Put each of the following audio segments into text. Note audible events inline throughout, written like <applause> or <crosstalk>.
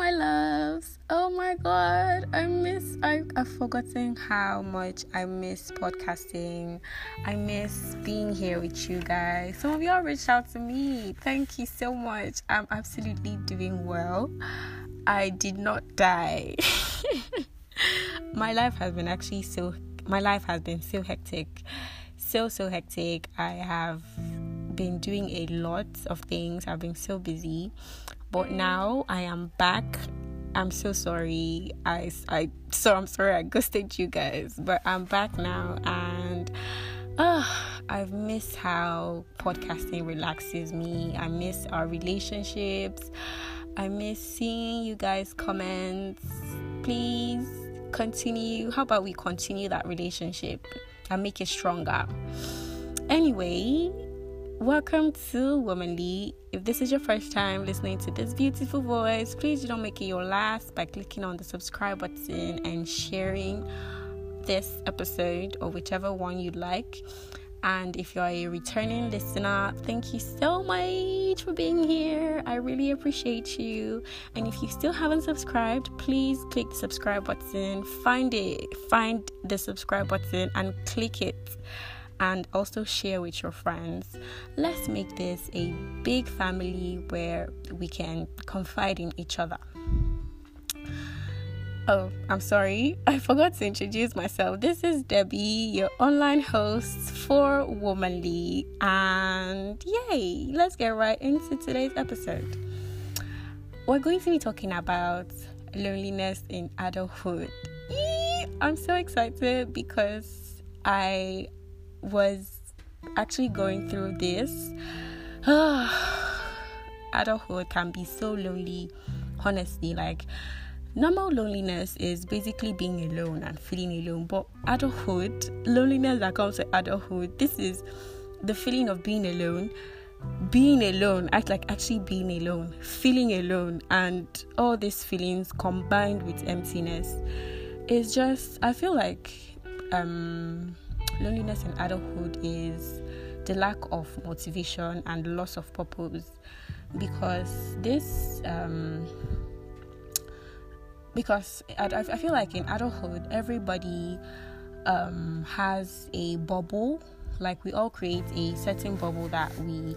my loves. Oh my god, I miss I, I've forgotten how much I miss podcasting. I miss being here with you guys. Some of y'all reached out to me. Thank you so much. I'm absolutely doing well. I did not die. <laughs> my life has been actually so my life has been so hectic. So so hectic. I have been doing a lot of things. I've been so busy. But now I am back. I'm so sorry. I, I so I'm sorry I ghosted you guys, but I'm back now and uh, I've missed how podcasting relaxes me. I miss our relationships. I miss seeing you guys comments. Please continue. How about we continue that relationship and make it stronger? Anyway, Welcome to Womanly. If this is your first time listening to this beautiful voice, please don't make it your last by clicking on the subscribe button and sharing this episode or whichever one you'd like. And if you're a returning listener, thank you so much for being here. I really appreciate you. And if you still haven't subscribed, please click the subscribe button. Find it, find the subscribe button and click it and also share with your friends. Let's make this a big family where we can confide in each other. Oh, I'm sorry, <laughs> I forgot to introduce myself. This is Debbie, your online host for Womanly, and yay, let's get right into today's episode. We're going to be talking about loneliness in adulthood. I'm so excited because I was actually going through this, <sighs> adulthood can be so lonely, honestly. Like, normal loneliness is basically being alone and feeling alone, but adulthood, loneliness that comes with adulthood, this is the feeling of being alone. Being alone, act like actually being alone, feeling alone, and all these feelings combined with emptiness is just, I feel like um loneliness in adulthood is the lack of motivation and loss of purpose because this um, because I, I feel like in adulthood everybody um, has a bubble. Like we all create a certain bubble that we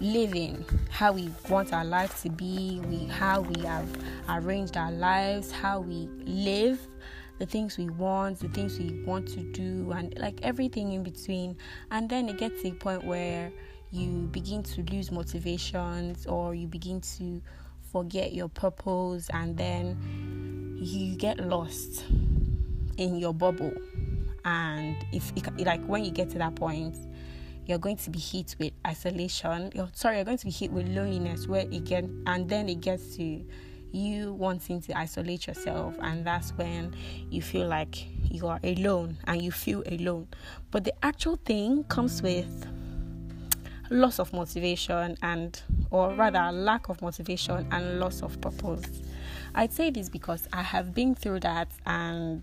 live in. How we want our life to be we how we have arranged our lives how we live the things we want, the things we want to do, and like everything in between. And then it gets to a point where you begin to lose motivations or you begin to forget your purpose, and then you get lost in your bubble. And if like when you get to that point, you're going to be hit with isolation. You're sorry, you're going to be hit with loneliness where again and then it gets to you wanting to isolate yourself, and that's when you feel like you are alone and you feel alone. But the actual thing comes with loss of motivation and or rather lack of motivation and loss of purpose. I'd say this because I have been through that and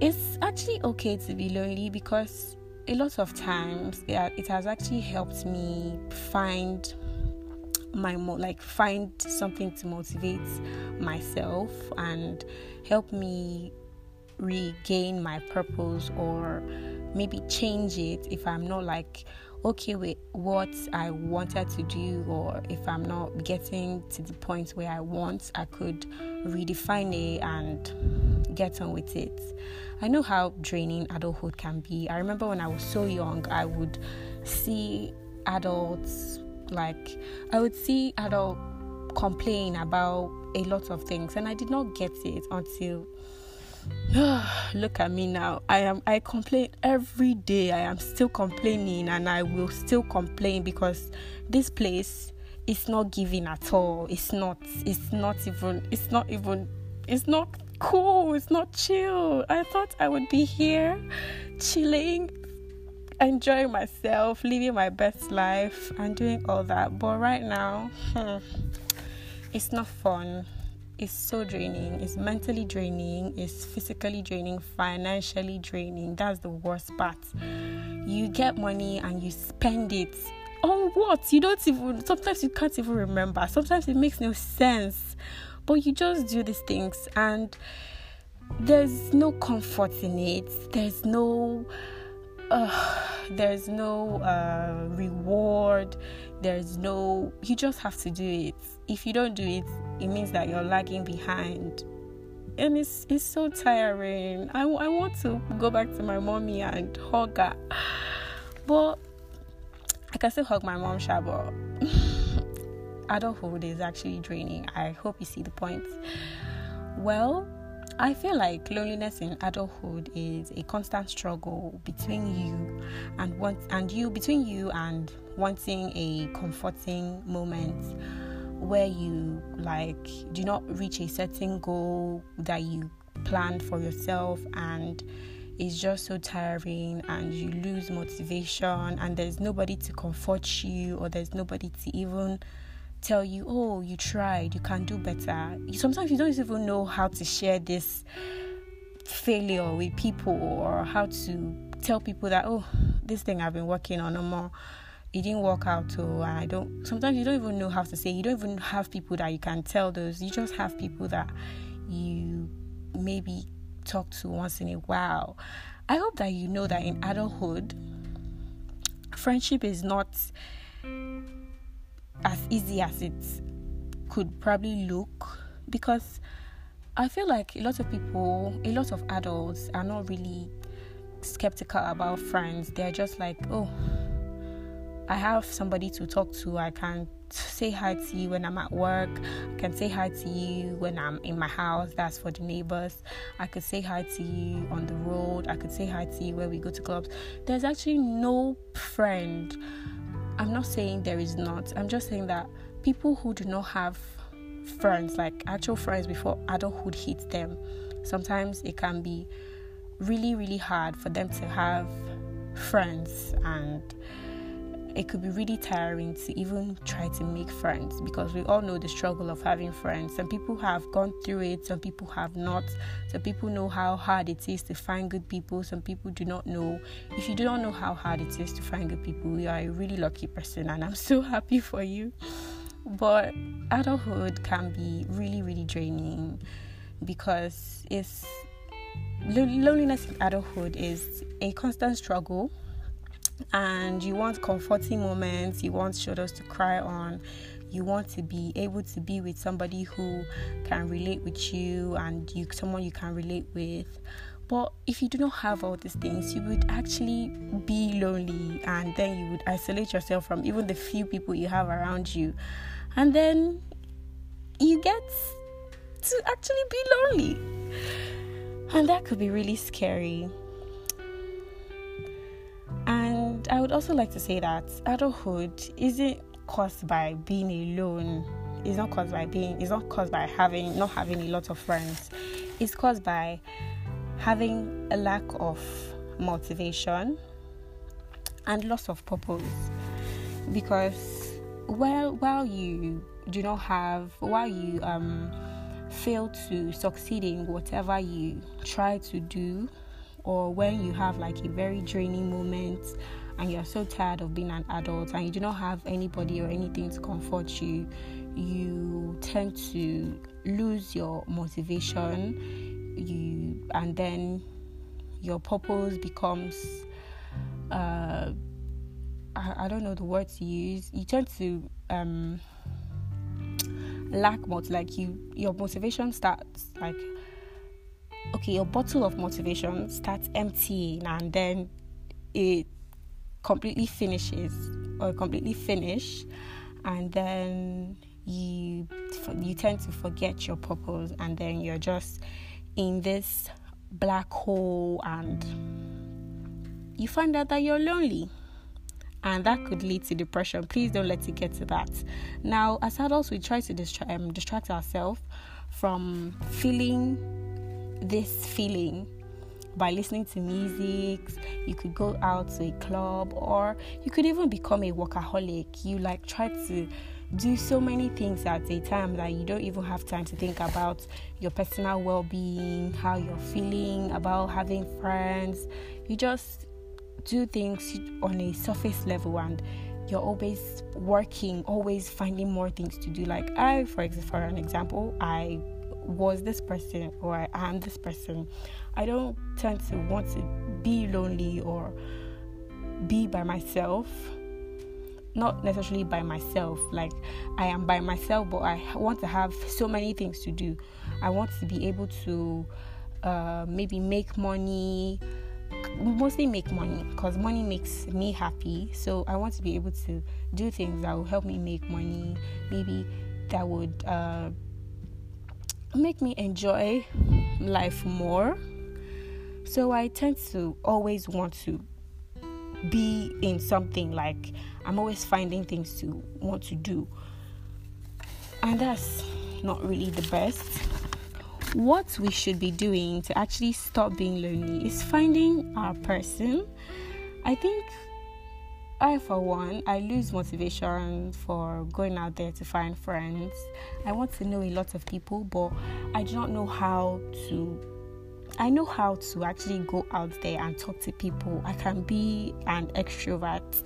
it's actually okay to be lonely because a lot of times it has actually helped me find my like find something to motivate myself and help me regain my purpose or maybe change it if I'm not like okay with what I wanted to do or if I'm not getting to the point where I want, I could redefine it and get on with it. I know how draining adulthood can be. I remember when I was so young, I would see adults like I would see adult complain about a lot of things, and I did not get it until <sighs> look at me now. I am I complain every day. I am still complaining, and I will still complain because this place is not giving at all. It's not. It's not even. It's not even. It's not cool. It's not chill. I thought I would be here, chilling, enjoying myself, living my best life, and doing all that. But right now, hmm, it's not fun. It's so draining. It's mentally draining. It's physically draining. Financially draining. That's the worst part. You get money and you spend it on what? You don't even, sometimes you can't even remember. Sometimes it makes no sense. But you just do these things and there's no comfort in it. There's no, uh, there's no uh, reward. There's no, you just have to do it. If you don't do it, it means that you're lagging behind and it's it's so tiring. I, I want to go back to my mommy and hug her, <sighs> but I can still hug my mom, Shabo. <laughs> Adulthood is actually draining. I hope you see the point. Well, I feel like loneliness in adulthood is a constant struggle between you and want and you between you and wanting a comforting moment where you like do not reach a certain goal that you planned for yourself and it's just so tiring and you lose motivation and there's nobody to comfort you or there's nobody to even tell you oh you tried you can do better. Sometimes you don't even know how to share this failure with people or how to tell people that oh this thing i've been working on no more. It didn't work out so I don't sometimes you don't even know how to say you don't even have people that you can tell those. You just have people that you maybe talk to once in a while. I hope that you know that in adulthood friendship is not as easy as it could probably look because I feel like a lot of people, a lot of adults are not really skeptical about friends. They're just like, oh, I have somebody to talk to. I can say hi to you when I'm at work. I can say hi to you when I'm in my house. That's for the neighbors. I could say hi to you on the road. I could say hi to you where we go to clubs. There's actually no friend. I'm not saying there is not. I'm just saying that people who do not have friends, like actual friends before adulthood hits them, sometimes it can be really, really hard for them to have friends and it could be really tiring to even try to make friends because we all know the struggle of having friends. Some people have gone through it, some people have not. Some people know how hard it is to find good people, some people do not know. If you do not know how hard it is to find good people, you are a really lucky person, and I'm <laughs> so happy for you. But adulthood can be really, really draining because it's loneliness in adulthood is a constant struggle and you want comforting moments, you want shoulders to cry on, you want to be able to be with somebody who can relate with you and you someone you can relate with. But if you do not have all these things, you would actually be lonely and then you would isolate yourself from even the few people you have around you. And then you get to actually be lonely. And that could be really scary. Would also like to say that adulthood isn't caused by being alone. It's not caused by being. It's not caused by having not having a lot of friends. It's caused by having a lack of motivation and loss of purpose. Because while while you do not have, while you um fail to succeed in whatever you try to do, or when you have like a very draining moment and you're so tired of being an adult and you do not have anybody or anything to comfort you, you tend to lose your motivation. You and then your purpose becomes uh, I, I don't know the word to use. You tend to um, lack mot like you your motivation starts like okay your bottle of motivation starts emptying and then it completely finishes or completely finish and then you you tend to forget your purpose and then you're just in this black hole and you find out that you're lonely and that could lead to depression please don't let it get to that now as adults we try to um, distract ourselves from feeling this feeling by listening to music. You could go out to a club, or you could even become a workaholic. You like try to do so many things at a time that you don't even have time to think about your personal well being, how you're feeling, about having friends. You just do things on a surface level and you're always working, always finding more things to do. Like I, for example, for an example, I was this person or I am this person. I don't tend to want to be lonely or be by myself. Not necessarily by myself, like I am by myself, but I want to have so many things to do. I want to be able to uh, maybe make money, mostly make money because money makes me happy. So I want to be able to do things that will help me make money, maybe that would uh, make me enjoy life more. So I tend to always want to be in something like I'm always finding things to want to do. And that's not really the best what we should be doing to actually stop being lonely is finding our person. I think I, for one, I lose motivation for going out there to find friends. I want to know a lot of people, but I do not know how to. I know how to actually go out there and talk to people. I can be an extrovert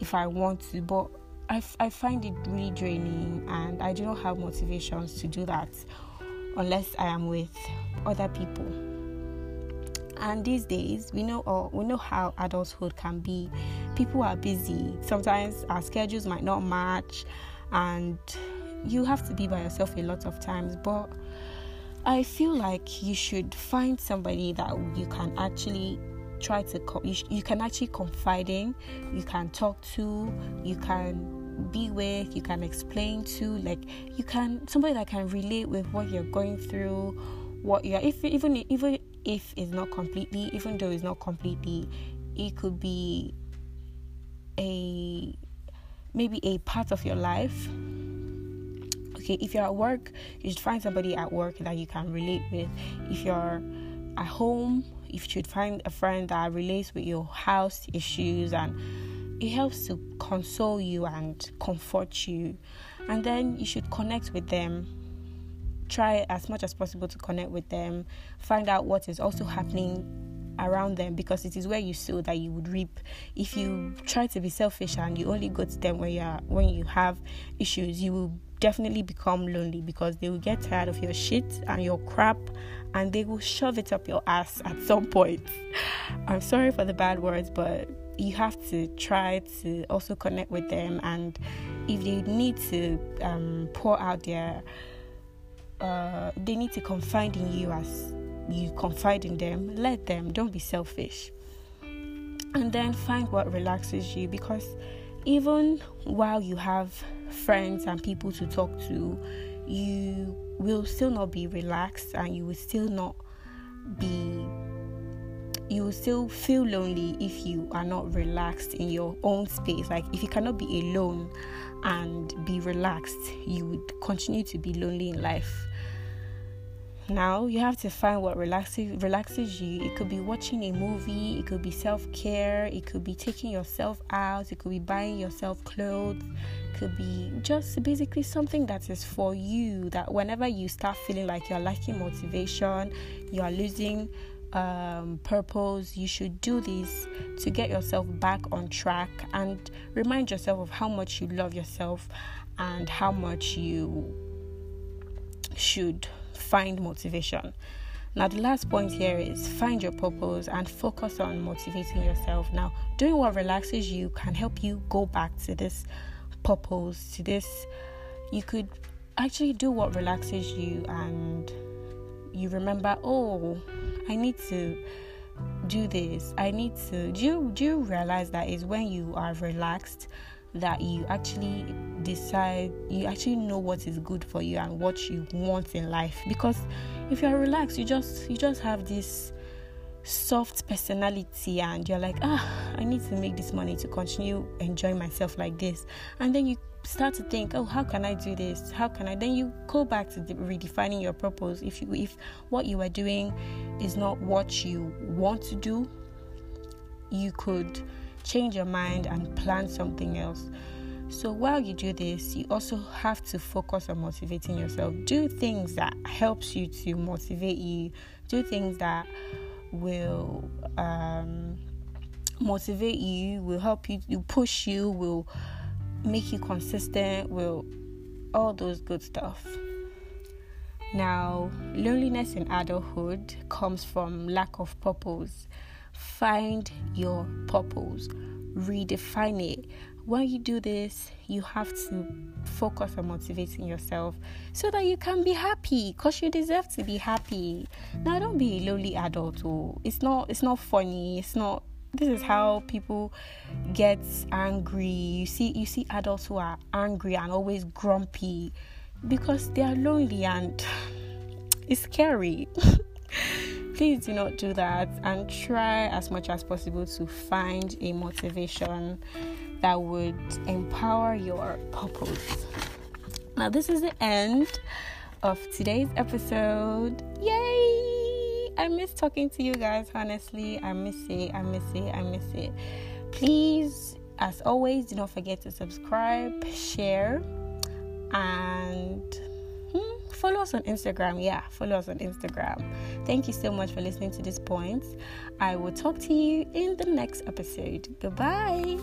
if I want to, but I, I find it really draining and I do not have motivations to do that unless I am with other people. And these days, we know or we know how adulthood can be. People are busy. Sometimes our schedules might not match, and you have to be by yourself a lot of times. But I feel like you should find somebody that you can actually try to you, you can actually confide in, you can talk to, you can be with, you can explain to, like you can somebody that can relate with what you're going through, what you're if even even if it's not completely, even though it's not completely, it could be a maybe a part of your life. Okay, if you're at work, you should find somebody at work that you can relate with. If you're at home, if you should find a friend that relates with your house issues and it helps to console you and comfort you. And then you should connect with them. Try as much as possible to connect with them. Find out what is also happening around them because it is where you sow that you would reap. If you try to be selfish and you only go to them when you are, when you have issues, you will definitely become lonely because they will get tired of your shit and your crap and they will shove it up your ass at some point. <laughs> I'm sorry for the bad words, but you have to try to also connect with them and if they need to um, pour out their uh, they need to confide in you as you confide in them let them don't be selfish and then find what relaxes you because even while you have friends and people to talk to you will still not be relaxed and you will still not be you will still feel lonely if you are not relaxed in your own space. Like if you cannot be alone and be relaxed, you would continue to be lonely in life. Now you have to find what relaxes relaxes you. It could be watching a movie, it could be self-care, it could be taking yourself out, it could be buying yourself clothes, it could be just basically something that is for you that whenever you start feeling like you're lacking motivation, you are losing um, purpose, you should do this to get yourself back on track and remind yourself of how much you love yourself and how much you should find motivation. Now, the last point here is find your purpose and focus on motivating yourself. Now, doing what relaxes you can help you go back to this purpose, to this. You could actually do what relaxes you and you remember, oh, I need to do this. I need to. Do you do you realize that is when you are relaxed that you actually decide you actually know what is good for you and what you want in life because if you are relaxed you just you just have this soft personality and you're like ah i need to make this money to continue enjoying myself like this and then you start to think, oh, how can I do this? How can I? Then you go back to redefining your purpose. If you if what you are doing is not what you want to do, you could change your mind and plan something else. So while you do this, you also have to focus on motivating yourself. Do things that helps you to motivate you. Do things that will um, motivate you, will help you, will push you, will make you consistent, will all those good stuff. Now, loneliness in adulthood comes from lack of purpose. Find your purpose, redefine it. When you do this, you have to focus on motivating yourself so that you can be happy because you deserve to be happy. Now, don't be a lonely adult. Oh, it's not. It's not funny. It's not this is how people get angry you see you see adults who are angry and always grumpy because they are lonely and <sighs> it's scary <laughs> please do not do that and try as much as possible to find a motivation that would empower your purpose now this is the end of today's episode yay I miss talking to you guys, honestly. I miss it. I miss it. I miss it. Please, as always, do not forget to subscribe, share, and follow us on Instagram. Yeah, follow us on Instagram. Thank you so much for listening to this point. I will talk to you in the next episode. Goodbye.